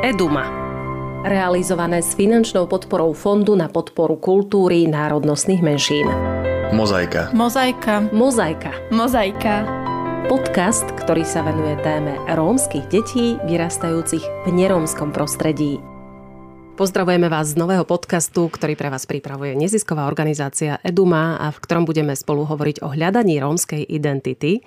Eduma. Realizované s finančnou podporou Fondu na podporu kultúry národnostných menšín. Mozaika. Mozaika. Mozaika. Mozaika. Podcast, ktorý sa venuje téme rómskych detí vyrastajúcich v nerómskom prostredí. Pozdravujeme vás z nového podcastu, ktorý pre vás pripravuje nezisková organizácia Eduma a v ktorom budeme spolu hovoriť o hľadaní rómskej identity.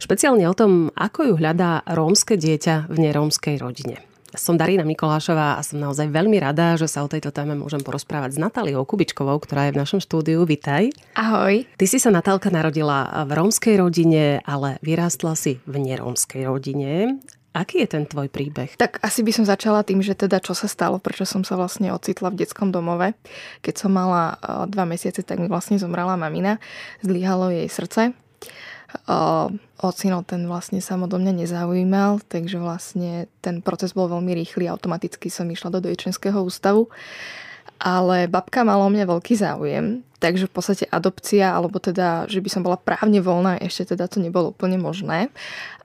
Špeciálne o tom, ako ju hľadá rómske dieťa v nerómskej rodine. Som Darina Mikolášová a som naozaj veľmi rada, že sa o tejto téme môžem porozprávať s Natáliou Kubičkovou, ktorá je v našom štúdiu. Vitaj. Ahoj. Ty si sa, Natálka, narodila v rómskej rodine, ale vyrástla si v nerómskej rodine. Aký je ten tvoj príbeh? Tak asi by som začala tým, že teda čo sa stalo, prečo som sa vlastne ocitla v detskom domove. Keď som mala eh, dva mesiace, tak mi vlastne zomrela mamina. Zlyhalo jej srdce ocino ten vlastne sa odo mňa nezaujímal, takže vlastne ten proces bol veľmi rýchly, automaticky som išla do dojčenského ústavu. Ale babka mala o mňa veľký záujem, takže v podstate adopcia, alebo teda, že by som bola právne voľná, ešte teda to nebolo úplne možné.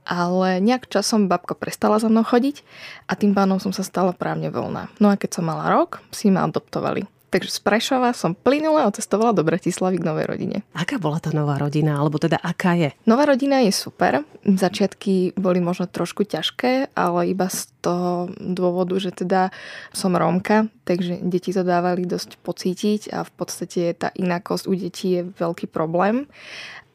Ale nejak časom babka prestala za mnou chodiť a tým pádom som sa stala právne voľná. No a keď som mala rok, si ma adoptovali. Takže z Prešova som plynule ocestovala do Bratislavy k novej rodine. Aká bola tá nová rodina, alebo teda aká je? Nová rodina je super. Začiatky boli možno trošku ťažké, ale iba z toho dôvodu, že teda som Rómka, takže deti to dávali dosť pocítiť a v podstate tá inakosť u detí je veľký problém.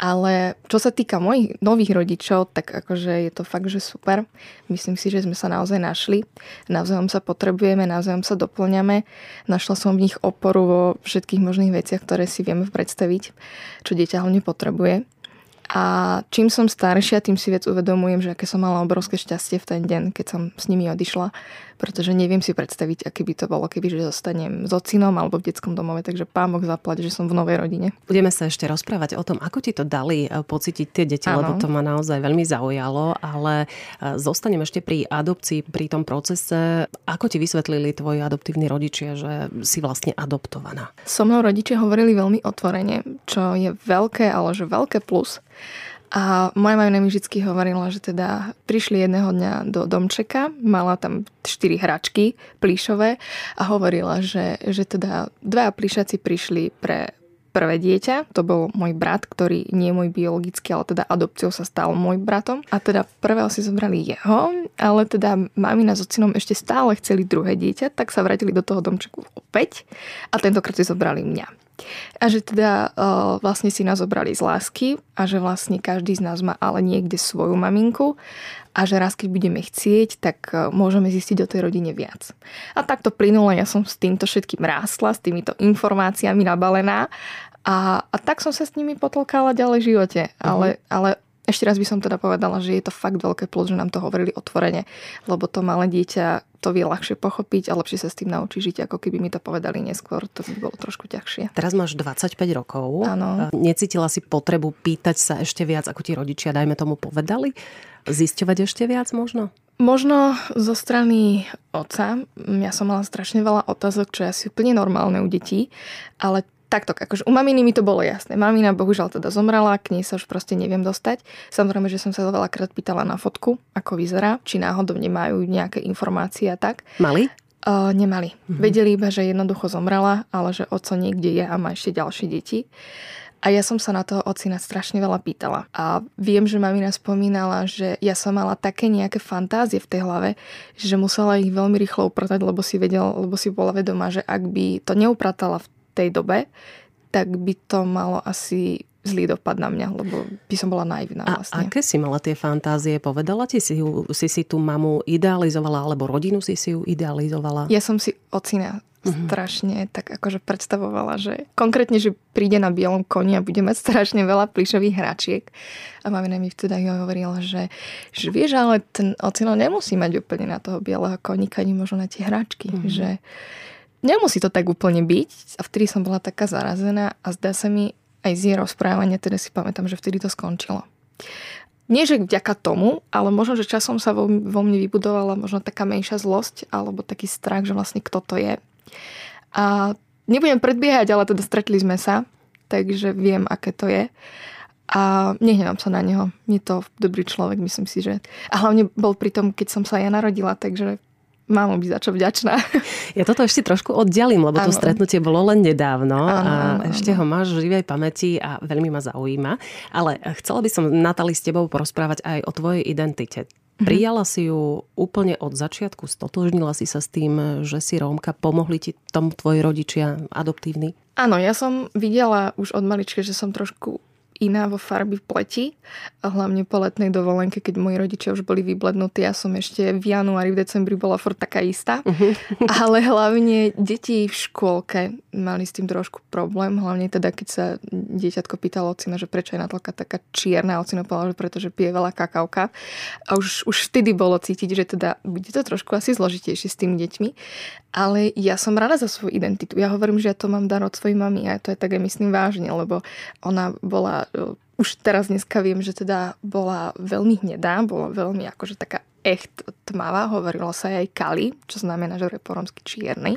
Ale čo sa týka mojich nových rodičov, tak akože je to fakt, že super. Myslím si, že sme sa naozaj našli. Navzájom sa potrebujeme, navzájom sa doplňame. Našla som v nich oporu vo všetkých možných veciach, ktoré si vieme predstaviť, čo dieťa hlavne potrebuje. A čím som staršia, tým si viac uvedomujem, že aké som mala obrovské šťastie v ten deň, keď som s nimi odišla, pretože neviem si predstaviť, aký by to bolo, keby že zostanem s ocinom alebo v detskom domove, takže pán Boh zaplať, že som v novej rodine. Budeme sa ešte rozprávať o tom, ako ti to dali eh, pocítiť tie deti, ano. lebo to ma naozaj veľmi zaujalo, ale eh, zostanem ešte pri adopcii, pri tom procese. Ako ti vysvetlili tvoji adoptívni rodičia, že si vlastne adoptovaná? So mnou rodičia hovorili veľmi otvorene, čo je veľké, ale že veľké plus a moja mamina mi vždy hovorila, že teda prišli jedného dňa do domčeka, mala tam štyri hračky plíšové a hovorila, že, že teda dva plíšaci prišli pre prvé dieťa, to bol môj brat, ktorý nie je môj biologický, ale teda adopciou sa stal môj bratom. A teda prvého si zobrali jeho, ale teda mamina s ocinom ešte stále chceli druhé dieťa, tak sa vrátili do toho domčeku opäť a tentokrát si zobrali mňa. A že teda uh, vlastne si nás zobrali z lásky a že vlastne každý z nás má ale niekde svoju maminku a že raz, keď budeme chcieť, tak uh, môžeme zistiť o tej rodine viac. A takto plynule ja som s týmto všetkým rástla, s týmito informáciami nabalená a, a tak som sa s nimi potlkala ďalej v živote. Uh-huh. Ale, ale ešte raz by som teda povedala, že je to fakt veľké plus, že nám to hovorili otvorene, lebo to malé dieťa to vie ľahšie pochopiť a lepšie sa s tým naučí žiť, ako keby mi to povedali neskôr, to by bolo trošku ťažšie. Teraz máš 25 rokov. Áno. Necítila si potrebu pýtať sa ešte viac, ako ti rodičia, dajme tomu, povedali? Zisťovať ešte viac možno? Možno zo strany otca. Ja som mala strašne veľa otázok, čo je asi úplne normálne u detí, ale takto, akože u maminy mi to bolo jasné. Mamina bohužiaľ teda zomrela, k nej sa už proste neviem dostať. Samozrejme, že som sa veľakrát pýtala na fotku, ako vyzerá, či náhodou nemajú nejaké informácie a tak. Mali? Uh, nemali. Mm-hmm. Vedeli iba, že jednoducho zomrela, ale že oco niekde je a má ešte ďalšie deti. A ja som sa na toho ocina strašne veľa pýtala. A viem, že mamina spomínala, že ja som mala také nejaké fantázie v tej hlave, že musela ich veľmi rýchlo upratať, lebo si, vedel, lebo si bola vedomá, že ak by to neupratala v tej dobe, tak by to malo asi zlý dopad na mňa, lebo by som bola naivná vlastne. A aké si mala tie fantázie? Povedala ti si, si si tú mamu idealizovala, alebo rodinu si si ju idealizovala? Ja som si ocina uh-huh. strašne tak akože predstavovala, že konkrétne, že príde na bielom koni a bude mať strašne veľa plišových hračiek. A mamina mi vtedy hovorila, že, že vieš, ale ten ocino nemusí mať úplne na toho bieleho koníka, ani možno na tie hračky. Uh-huh. Že, nemusí to tak úplne byť. A vtedy som bola taká zarazená a zdá sa mi aj z jej rozprávania, teda si pamätám, že vtedy to skončilo. Nie, že vďaka tomu, ale možno, že časom sa vo, vo mne vybudovala možno taká menšia zlosť alebo taký strach, že vlastne kto to je. A nebudem predbiehať, ale teda stretli sme sa, takže viem, aké to je. A nehnevám sa na neho. Je to dobrý človek, myslím si, že... A hlavne bol pri tom, keď som sa ja narodila, takže mám byť za čo vďačná. Ja toto ešte trošku oddialím, lebo ano. to stretnutie bolo len nedávno ano, a ano, ešte ho máš v živej pamäti a veľmi ma zaujíma. Ale chcela by som, Natali, s tebou porozprávať aj o tvojej identite. Mhm. Prijala si ju úplne od začiatku, stotožnila si sa s tým, že si Rómka, pomohli ti tomu tvoji rodičia adoptívni? Áno, ja som videla už od malička, že som trošku iná vo farby pleti, a hlavne po letnej dovolenke, keď moji rodičia už boli vyblednutí. Ja som ešte v januári, v decembri bola furt taká istá. Uh-huh. Ale hlavne deti v škôlke mali s tým trošku problém. Hlavne teda, keď sa dieťatko pýtalo ocina, že prečo je natlka taká čierna. Ocino povedal, že pretože pije veľa kakauka. A už, už vtedy bolo cítiť, že teda bude to trošku asi zložitejšie s tými deťmi. Ale ja som rada za svoju identitu. Ja hovorím, že ja to mám dar od svojej mamy a to je tak aj myslím vážne, lebo ona bola už teraz dneska viem, že teda bola veľmi hnedá, bola veľmi akože taká echt tmavá, hovorilo sa aj Kali, čo znamená, že je po romsky čierny,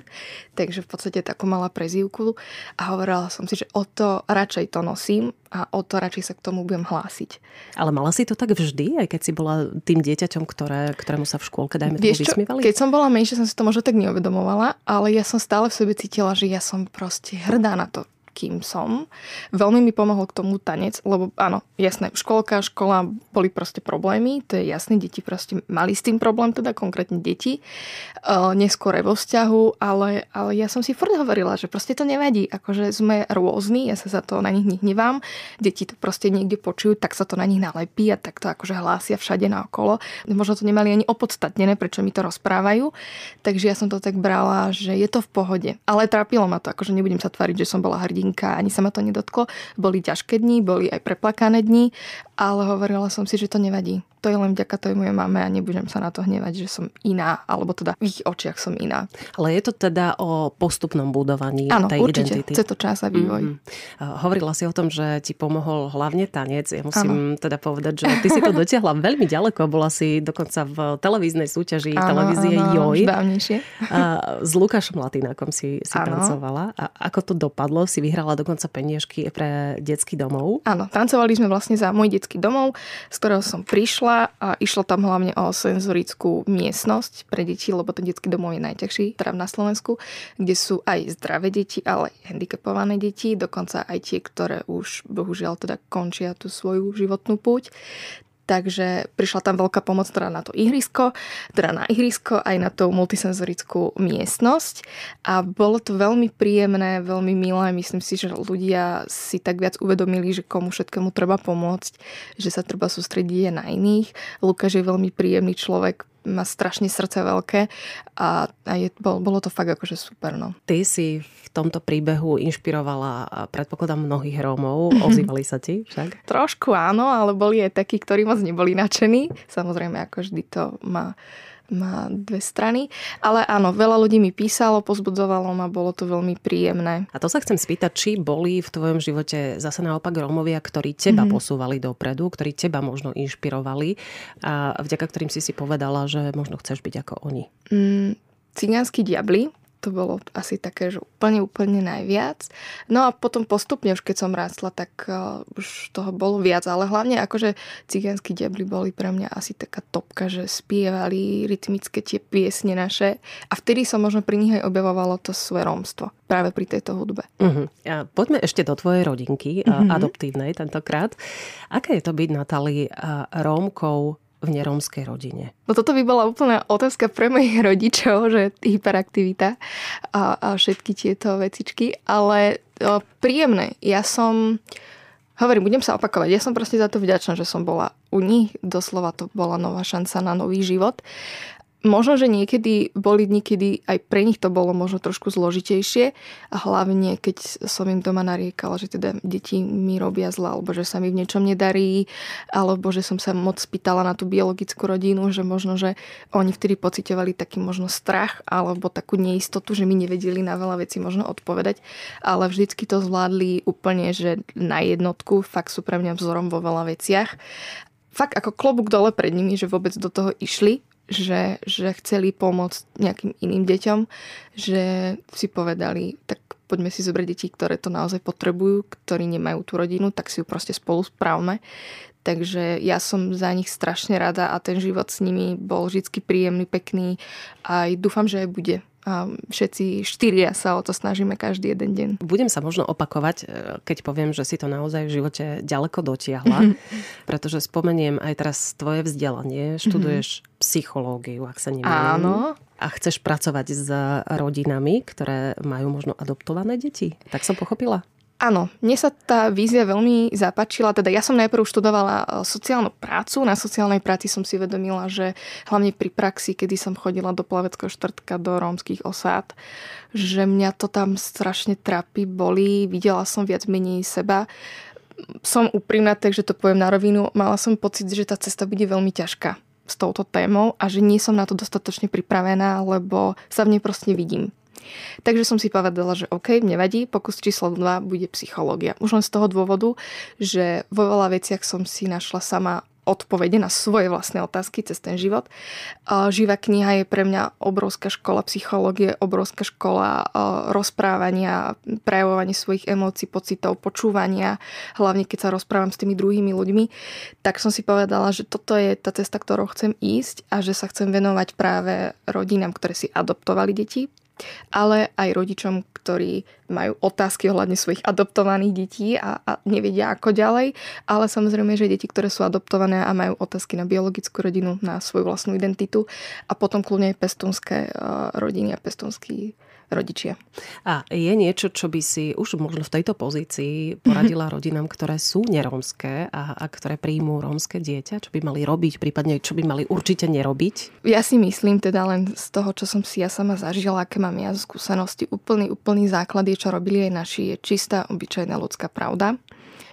takže v podstate takú mala prezývku a hovorila som si, že o to radšej to nosím a o to radšej sa k tomu budem hlásiť. Ale mala si to tak vždy, aj keď si bola tým dieťaťom, ktoré, ktorému sa v škôlke, dajme tomu, vysmievali? Keď som bola menšia, som si to možno tak neuvedomovala, ale ja som stále v sebe cítila, že ja som proste hrdá na to, kým som. Veľmi mi pomohol k tomu tanec, lebo áno, jasné, školka, škola boli proste problémy, to je jasné, deti proste mali s tým problém, teda konkrétne deti, uh, neskôr vo vzťahu, ale, ale ja som si furt hovorila, že proste to nevadí, akože sme rôzni, ja sa za to na nich nehnevám, deti to proste niekde počujú, tak sa to na nich nalepí a tak to akože hlásia všade naokolo. Možno to nemali ani opodstatnené, prečo mi to rozprávajú, takže ja som to tak brala, že je to v pohode. Ale trápilo ma to, akože nebudem sa tváriť, že som bola hrdina hodinka, ani sa ma to nedotklo. Boli ťažké dni, boli aj preplakané dni, ale hovorila som si, že to nevadí. To je len vďaka tej mojej mame a nebudem sa na to hnevať, že som iná, alebo teda v ich očiach som iná. Ale je to teda o postupnom budovaní Áno, tej určite. identity? chce to čas a vývoj. Mm-hmm. Hovorila si o tom, že ti pomohol hlavne tanec. Ja musím ano. teda povedať, že ty si to dotiahla veľmi ďaleko. Bola si dokonca v televíznej súťaži ano, televízie Joj. Dávnejšie. S Lukášom Latinákom si, si tancovala. A ako to dopadlo? Si vyhrala dokonca peniažky pre detský domov. Áno, tancovali sme vlastne za môj detský domov, z ktorého som prišla a išlo tam hlavne o senzorickú miestnosť pre deti, lebo ten detský domov je najťažší, teda na Slovensku, kde sú aj zdravé deti, ale aj handicapované deti, dokonca aj tie, ktoré už bohužiaľ teda končia tú svoju životnú púť. Takže prišla tam veľká pomoc teda na to ihrisko, teda na ihrisko aj na tú multisenzorickú miestnosť a bolo to veľmi príjemné, veľmi milé. Myslím si, že ľudia si tak viac uvedomili, že komu všetkému treba pomôcť, že sa treba sústrediť aj na iných. Lukáš je veľmi príjemný človek, má strašne srdce veľké a, a je, bol, bolo to fakt akože super. No. Ty si v tomto príbehu inšpirovala, predpokladám, mnohých Rómov. Ozývali sa ti však? Trošku áno, ale boli aj takí, ktorí moc neboli nadšení. Samozrejme, ako vždy to má má dve strany. Ale áno, veľa ľudí mi písalo, pozbudzovalo ma, bolo to veľmi príjemné. A to sa chcem spýtať, či boli v tvojom živote zase naopak Rómovia, ktorí teba mm-hmm. posúvali dopredu, ktorí teba možno inšpirovali a vďaka ktorým si si povedala, že možno chceš byť ako oni. Mm, cigánsky diabli, to bolo asi také, že úplne, úplne najviac. No a potom postupne, už keď som rástla, tak uh, už toho bolo viac, ale hlavne akože cigánski diabli boli pre mňa asi taká topka, že spievali rytmické tie piesne naše a vtedy som možno pri nich aj objavovalo to svoje romstvo práve pri tejto hudbe. Uh-huh. A poďme ešte do tvojej rodinky, uh-huh. adoptívnej tentokrát. Aké je to byť, Natali, Rómkou v nerómskej rodine? No toto by bola úplná otázka pre mojich rodičov, že hyperaktivita a, a všetky tieto vecičky, ale o, príjemné. Ja som, hovorím, budem sa opakovať, ja som proste za to vďačná, že som bola u nich, doslova to bola nová šanca na nový život možno, že niekedy boli dni, kedy aj pre nich to bolo možno trošku zložitejšie a hlavne keď som im doma nariekala, že teda deti mi robia zle, alebo že sa mi v niečom nedarí, alebo že som sa moc spýtala na tú biologickú rodinu, že možno, že oni vtedy pocitovali taký možno strach alebo takú neistotu, že mi nevedeli na veľa vecí možno odpovedať, ale vždycky to zvládli úplne, že na jednotku, fakt sú pre mňa vzorom vo veľa veciach. Fakt ako klobúk dole pred nimi, že vôbec do toho išli že, že chceli pomôcť nejakým iným deťom, že si povedali, tak poďme si zobrať deti, ktoré to naozaj potrebujú, ktorí nemajú tú rodinu, tak si ju proste spolu správme. Takže ja som za nich strašne rada a ten život s nimi bol vždy príjemný, pekný a dúfam, že aj bude a všetci štyria sa o to snažíme každý jeden deň. Budem sa možno opakovať, e, keď poviem, že si to naozaj v živote ďaleko dotiahla, pretože spomeniem aj teraz tvoje vzdelanie, študuješ mm-hmm. psychológiu, ak sa nemýlim. Áno. A chceš pracovať s rodinami, ktoré majú možno adoptované deti. Tak som pochopila? Áno, mne sa tá vízia veľmi zapáčila. Teda ja som najprv študovala e, sociálnu prácu. Na sociálnej práci som si vedomila, že hlavne pri praxi, kedy som chodila do plaveckého štvrtka do rómskych osád, že mňa to tam strašne trápi, boli. Videla som viac menej seba. Som úprimná, takže to poviem na rovinu. Mala som pocit, že tá cesta bude veľmi ťažká s touto témou a že nie som na to dostatočne pripravená, lebo sa v nej proste vidím. Takže som si povedala, že OK, nevadí, pokus číslo 2 bude psychológia. Už len z toho dôvodu, že vo veľa veciach som si našla sama odpovede na svoje vlastné otázky cez ten život. Živá kniha je pre mňa obrovská škola psychológie, obrovská škola rozprávania, prejavovania svojich emócií, pocitov, počúvania, hlavne keď sa rozprávam s tými druhými ľuďmi. Tak som si povedala, že toto je tá cesta, ktorou chcem ísť a že sa chcem venovať práve rodinám, ktoré si adoptovali deti, ale aj rodičom, ktorí majú otázky ohľadne svojich adoptovaných detí a, a nevedia ako ďalej, ale samozrejme, že deti, ktoré sú adoptované a majú otázky na biologickú rodinu, na svoju vlastnú identitu a potom kľudne aj pestunské eh, rodiny a pestunský rodičia. A je niečo, čo by si už možno v tejto pozícii poradila rodinám, ktoré sú nerómske a, a ktoré príjmú rómske dieťa? Čo by mali robiť, prípadne čo by mali určite nerobiť? Ja si myslím teda len z toho, čo som si ja sama zažila, aké mám ja skúsenosti, úplný, úplný základ je, čo robili aj naši, je čistá, obyčajná ľudská pravda.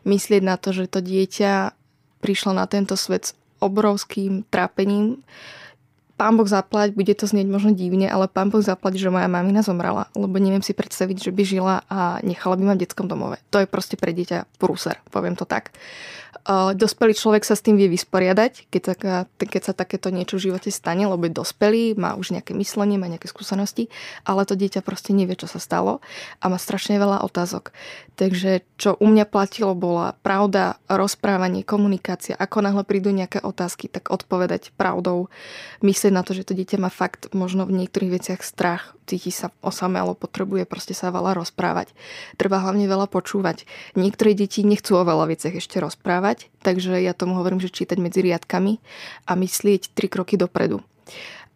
Myslieť na to, že to dieťa prišlo na tento svet s obrovským trápením, pán Boh zaplať, bude to znieť možno divne, ale pán Boh zaplať, že moja mamina zomrela, lebo neviem si predstaviť, že by žila a nechala by ma v detskom domove. To je proste pre dieťa prúser, poviem to tak. Dospelý človek sa s tým vie vysporiadať, keď, taká, keď sa takéto niečo v živote stane, lebo je dospelý, má už nejaké myslenie, má nejaké skúsenosti, ale to dieťa proste nevie, čo sa stalo a má strašne veľa otázok. Takže čo u mňa platilo bola pravda, rozprávanie, komunikácia. Ako náhle prídu nejaké otázky, tak odpovedať pravdou. Myslieť na to, že to dieťa má fakt možno v niektorých veciach strach, cíti sa osamelo, potrebuje proste sa veľa rozprávať. Treba hlavne veľa počúvať. Niektoré deti nechcú o veľa veciach ešte rozprávať, takže ja tomu hovorím, že čítať medzi riadkami a myslieť tri kroky dopredu.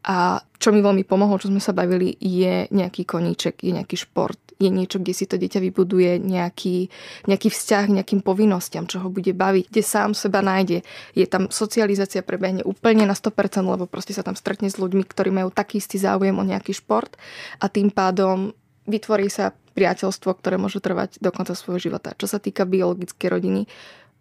A čo mi veľmi pomohlo, čo sme sa bavili, je nejaký koníček, je nejaký šport, je niečo, kde si to dieťa vybuduje nejaký, nejaký vzťah k nejakým povinnostiam, čo ho bude baviť, kde sám seba nájde. Je tam socializácia prebehne úplne na 100%, lebo proste sa tam stretne s ľuďmi, ktorí majú taký istý záujem o nejaký šport a tým pádom vytvorí sa priateľstvo, ktoré môže trvať do konca svojho života. Čo sa týka biologickej rodiny,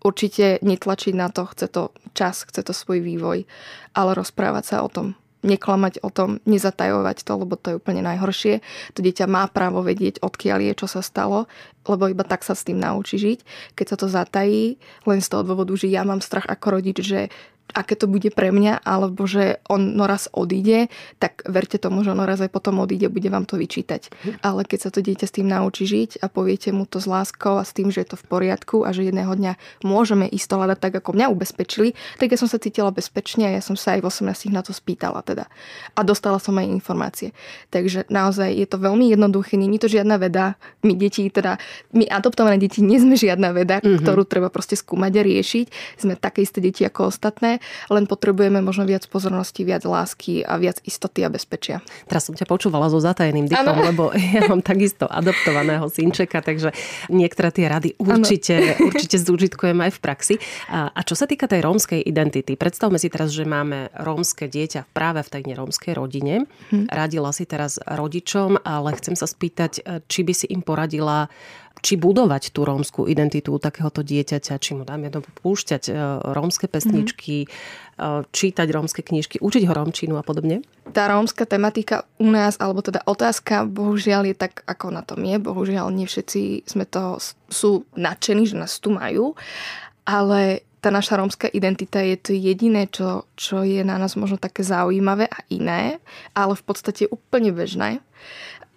určite netlačiť na to, chce to čas, chce to svoj vývoj, ale rozprávať sa o tom, neklamať o tom, nezatajovať to, lebo to je úplne najhoršie. To dieťa má právo vedieť, odkiaľ je, čo sa stalo, lebo iba tak sa s tým naučí žiť. Keď sa to zatají, len z toho dôvodu, že ja mám strach ako rodič, že aké to bude pre mňa, alebo že on raz odíde, tak verte tomu, že on raz aj potom odíde, bude vám to vyčítať. Ale keď sa to dieťa s tým naučí žiť a poviete mu to s láskou a s tým, že je to v poriadku a že jedného dňa môžeme ísť to hľadať tak, ako mňa ubezpečili, tak ja som sa cítila bezpečne a ja som sa aj v 18 na to spýtala teda. A dostala som aj informácie. Takže naozaj je to veľmi jednoduché, nie je to žiadna veda. My deti, teda my adoptované deti nie sme žiadna veda, mm-hmm. ktorú treba proste skúmať a riešiť. Sme také isté deti ako ostatné len potrebujeme možno viac pozornosti, viac lásky a viac istoty a bezpečia. Teraz som ťa počúvala so zatajeným dýchom, ano. lebo ja mám takisto adoptovaného synčeka, takže niektoré tie rady určite, určite zúžitkujem aj v praxi. A, a čo sa týka tej rómskej identity, predstavme si teraz, že máme rómske dieťa práve v tej nerómskej rodine. Hm. Radila si teraz rodičom, ale chcem sa spýtať, či by si im poradila či budovať tú rómskú identitu takéhoto dieťaťa, či mu dáme púšťať e, rómske pesničky, mm-hmm. čítať rómske knižky, učiť ho rómčinu a podobne? Tá rómska tematika u nás, alebo teda otázka, bohužiaľ je tak, ako na tom je. Bohužiaľ nie všetci sme to, sú nadšení, že nás tu majú, ale tá naša rómska identita je to jediné, čo, čo je na nás možno také zaujímavé a iné, ale v podstate úplne bežné.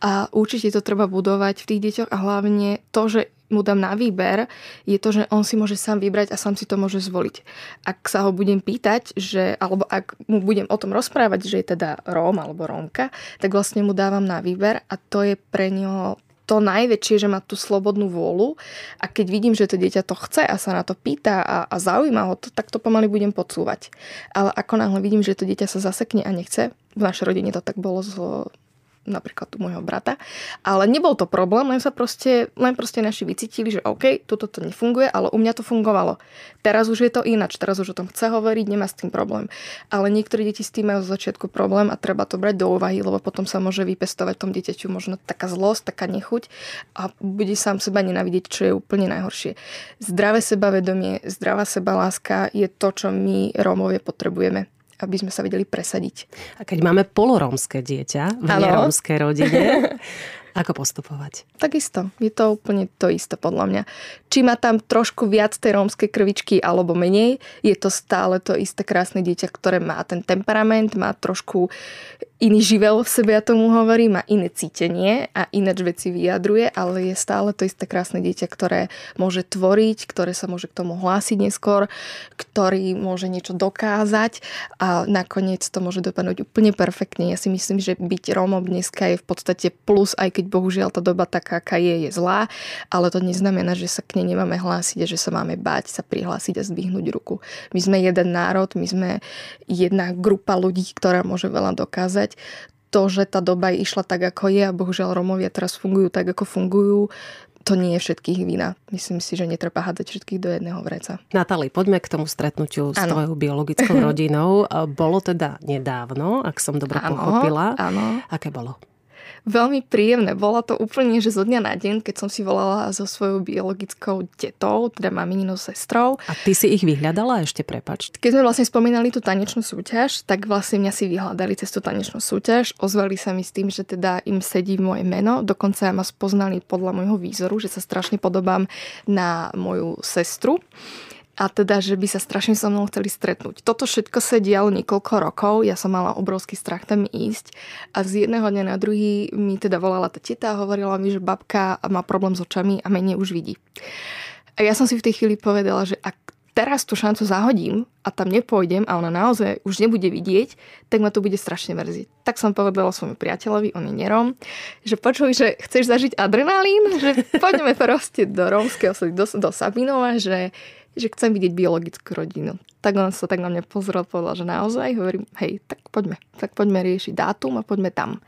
A určite to treba budovať v tých deťoch a hlavne to, že mu dám na výber, je to, že on si môže sám vybrať a sám si to môže zvoliť. Ak sa ho budem pýtať, že, alebo ak mu budem o tom rozprávať, že je teda Róm alebo Rómka, tak vlastne mu dávam na výber a to je pre ňo to najväčšie, že má tú slobodnú vôľu a keď vidím, že to dieťa to chce a sa na to pýta a, a zaujíma ho to, tak to pomaly budem podsúvať. Ale ako náhle vidím, že to dieťa sa zasekne a nechce, v našej rodine to tak bolo so napríklad u môjho brata. Ale nebol to problém, len sa proste, len proste naši vycítili, že OK, toto to nefunguje, ale u mňa to fungovalo. Teraz už je to ináč, teraz už o tom chce hovoriť, nemá s tým problém. Ale niektorí deti s tým majú z začiatku problém a treba to brať do úvahy, lebo potom sa môže vypestovať tom dieťaťu možno taká zlosť, taká nechuť a bude sám seba nenavidieť, čo je úplne najhoršie. Zdravé sebavedomie, zdravá sebaláska je to, čo my Rómovie potrebujeme aby sme sa vedeli presadiť. A keď máme polorómske dieťa v nerómskej rodine, ako postupovať? Takisto. Je to úplne to isté podľa mňa. Či má tam trošku viac tej rómskej krvičky alebo menej, je to stále to isté krásne dieťa, ktoré má ten temperament, má trošku iný živel v sebe, ja tomu hovorím, má iné cítenie a ináč veci vyjadruje, ale je stále to isté krásne dieťa, ktoré môže tvoriť, ktoré sa môže k tomu hlásiť neskôr, ktorý môže niečo dokázať a nakoniec to môže dopadnúť úplne perfektne. Ja si myslím, že byť Rómom dneska je v podstate plus, aj keď bohužiaľ tá doba taká, aká je, je zlá, ale to neznamená, že sa k nej nemáme hlásiť a že sa máme báť sa prihlásiť a zdvihnúť ruku. My sme jeden národ, my sme jedna grupa ľudí, ktorá môže veľa dokázať povedať, to, že tá doba išla tak, ako je a bohužiaľ Romovia teraz fungujú tak, ako fungujú, to nie je všetkých vina. Myslím si, že netreba hádať všetkých do jedného vreca. Natali, poďme k tomu stretnutiu s ano. tvojou biologickou rodinou. Bolo teda nedávno, ak som dobre ano, pochopila. Áno. Aké bolo? Veľmi príjemné. Bolo to úplne, že zo dňa na deň, keď som si volala so svojou biologickou detou, teda mamininou sestrou. A ty si ich vyhľadala ešte, prepač? Keď sme vlastne spomínali tú tanečnú súťaž, tak vlastne mňa si vyhľadali cez tú tanečnú súťaž. Ozvali sa mi s tým, že teda im sedí moje meno. Dokonca ma spoznali podľa môjho výzoru, že sa strašne podobám na moju sestru a teda, že by sa strašne so mnou chceli stretnúť. Toto všetko sa dialo niekoľko rokov, ja som mala obrovský strach tam ísť a z jedného dňa na druhý mi teda volala tá teta a hovorila mi, že babka má problém s očami a menej už vidí. A ja som si v tej chvíli povedala, že ak teraz tú šancu zahodím a tam nepôjdem a ona naozaj už nebude vidieť, tak ma to bude strašne mrzieť. Tak som povedala svojmu priateľovi, on je nerom, že počuj, že chceš zažiť adrenalín, že poďme proste do rómskeho, do, do Sabinova, že že chcem vidieť biologickú rodinu. Tak on sa tak na mňa pozrel, povedal, že naozaj, hovorím, hej, tak poďme, tak poďme riešiť dátum a poďme tam.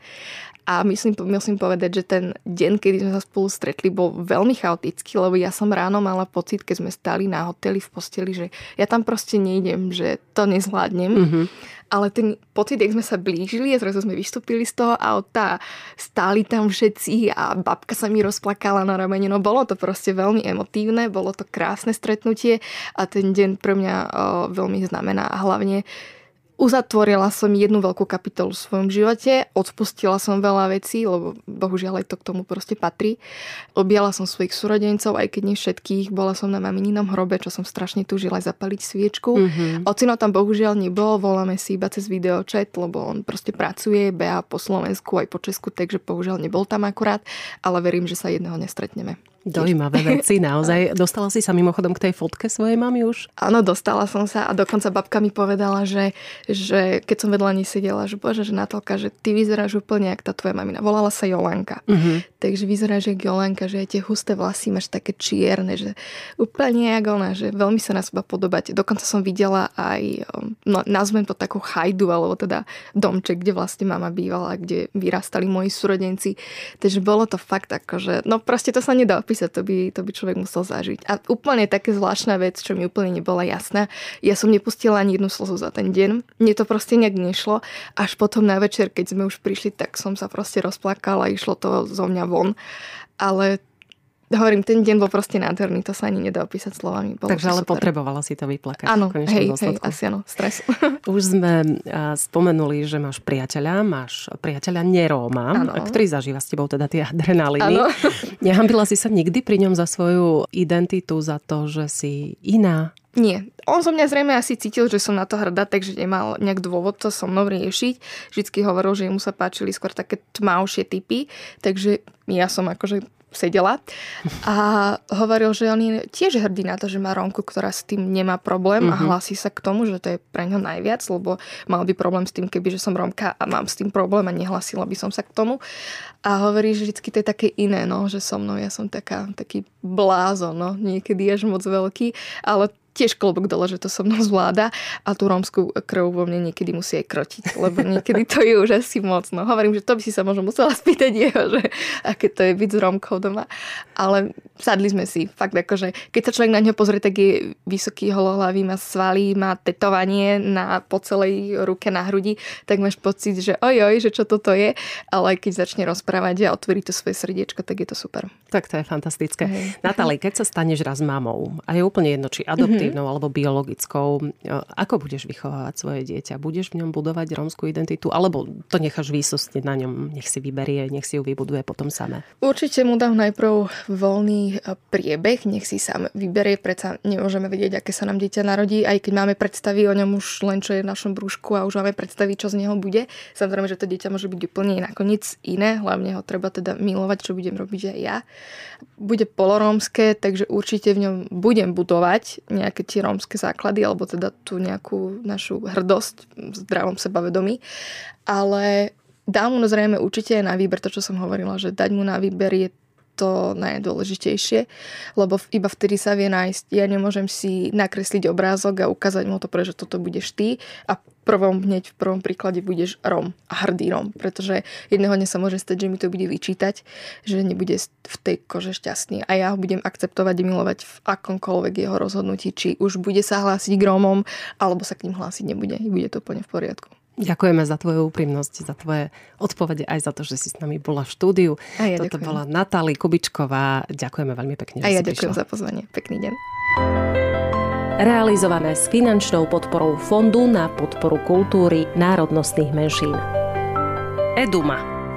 A myslím, musím povedať, že ten deň, kedy sme sa spolu stretli, bol veľmi chaotický, lebo ja som ráno mala pocit, keď sme stali na hoteli v posteli, že ja tam proste nejdem, že to nezvládnem. Mm-hmm. Ale ten pocit, jak sme sa blížili a zrazu sme vystúpili z toho auta, stáli tam všetci a babka sa mi rozplakala na ramene. No bolo to proste veľmi emotívne, bolo to krásne stretnutie a ten deň pre mňa o, veľmi znamená a hlavne Uzatvorila som jednu veľkú kapitolu v svojom živote, odpustila som veľa vecí, lebo bohužiaľ aj to k tomu proste patrí. Objala som svojich súrodencov, aj keď nie všetkých. Bola som na mamininom hrobe, čo som strašne túžila aj zapaliť sviečku. Mm-hmm. Ocino tam bohužiaľ nebol, voláme si iba cez videočet, lebo on proste pracuje, beha po Slovensku aj po Česku, takže bohužiaľ nebol tam akurát, ale verím, že sa jedného nestretneme. Dojímavé veci, naozaj. Dostala si sa mimochodom k tej fotke svojej mamy už? Áno, dostala som sa a dokonca babka mi povedala, že, že keď som vedľa nej sedela, že bože, že Natálka, že ty vyzeráš úplne jak tá tvoja mamina. Volala sa Jolanka. Uh-huh. Takže vyzeráš jak Jolanka, že tie husté vlasy máš také čierne, že úplne jak ona, že veľmi sa na seba podobáte. Dokonca som videla aj, no, nazvem to takú chajdu, alebo teda domček, kde vlastne mama bývala, kde vyrastali moji súrodenci. Takže bolo to fakt ako, že no proste to sa nedá opísať, to by, to by človek musel zažiť. A úplne také zvláštna vec, čo mi úplne nebola jasná, ja som nepustila ani jednu slzu za ten deň. Mne to proste nejak nešlo. Až potom na večer, keď sme už prišli, tak som sa proste rozplakala, išlo to zo mňa von. Ale hovorím, ten deň bol proste nádherný, to sa ani nedá opísať slovami. Bolo Takže ale super. potrebovala si to vyplakať. Áno, hej, hej, asi áno, stres. Už sme spomenuli, že máš priateľa, máš priateľa Neróma, ano. ktorý zažíva s tebou teda tie adrenaliny. Nehambila si sa nikdy pri ňom za svoju identitu, za to, že si iná, Nie. On zo mňa zrejme asi cítil, že som na to hrdá, takže nemal nejak dôvod to so mnou riešiť. Vždycky hovoril, že mu sa páčili skôr také tmavšie typy, takže ja som akože sedela a hovoril, že on je tiež hrdý na to, že má Rómku, ktorá s tým nemá problém mm-hmm. a mhm. hlási sa k tomu, že to je pre ňo najviac, lebo mal by problém s tým, keby že som Rómka a mám s tým problém a nehlasila by som sa k tomu. A hovorí, že vždy to je také iné, no, že so mnou ja som taká, taký blázon, no, niekedy až moc veľký, ale tiež klobok dole, že to so mnou zvláda a tú rómskú krv vo mne niekedy musí aj krotiť, lebo niekedy to je už asi moc. No, hovorím, že to by si sa možno musela spýtať jeho, že aké to je byť s Rómkou doma. Ale sadli sme si. Fakt akože, keď sa človek na ňo pozrie, tak je vysoký holohlavý, má svaly, má tetovanie na, po celej ruke na hrudi, tak máš pocit, že ojoj, že čo toto je, ale keď začne rozprávať a otvorí to svoje srdiečko, tak je to super. Tak to je fantastické. Hey. Natali, keď sa staneš raz mamou a je úplne jedno, či adoptívne adoптívnou mm-hmm. alebo biologickou. E, ako budeš vychovávať svoje dieťa? Budeš v ňom budovať rómskú identitu? Alebo to necháš výsostne na ňom, nech si vyberie, nech si ju vybuduje potom samé? Určite mu dám najprv voľný e, priebeh, nech si sám vyberie. Predsa nemôžeme vedieť, aké sa nám dieťa narodí, aj keď máme predstavy o ňom už len čo je v našom brúšku a už máme predstavy, čo z neho bude. Samozrejme, že to dieťa môže byť úplne nakoniec iné, hlavne ho treba teda milovať, čo budem robiť aj ja. Bude polorómske, takže určite v ňom budem budovať nejaké nejaké tie rómske základy, alebo teda tú nejakú našu hrdosť v zdravom sebavedomí. Ale dá mu no zrejme určite na výber to, čo som hovorila, že dať mu na výber je to najdôležitejšie, lebo iba vtedy sa vie nájsť. Ja nemôžem si nakresliť obrázok a ukázať mu to, že toto budeš ty a prvom, hneď v prvom príklade budeš Rom a hrdý Rom, pretože jedného dňa sa môže stať, že mi to bude vyčítať, že nebude v tej kože šťastný a ja ho budem akceptovať a milovať v akomkoľvek jeho rozhodnutí, či už bude sa hlásiť k Rómom, alebo sa k ním hlásiť nebude. Bude to úplne v poriadku. Ďakujeme za tvoju úprimnosť, za tvoje odpovede, aj za to, že si s nami bola v štúdiu. A ja Toto ďakujem. bola Natália Kubičková. Ďakujeme veľmi pekne, že A ja ďakujem prišla. za pozvanie. Pekný deň. Realizované s finančnou podporou Fondu na podporu kultúry národnostných menšín. Eduma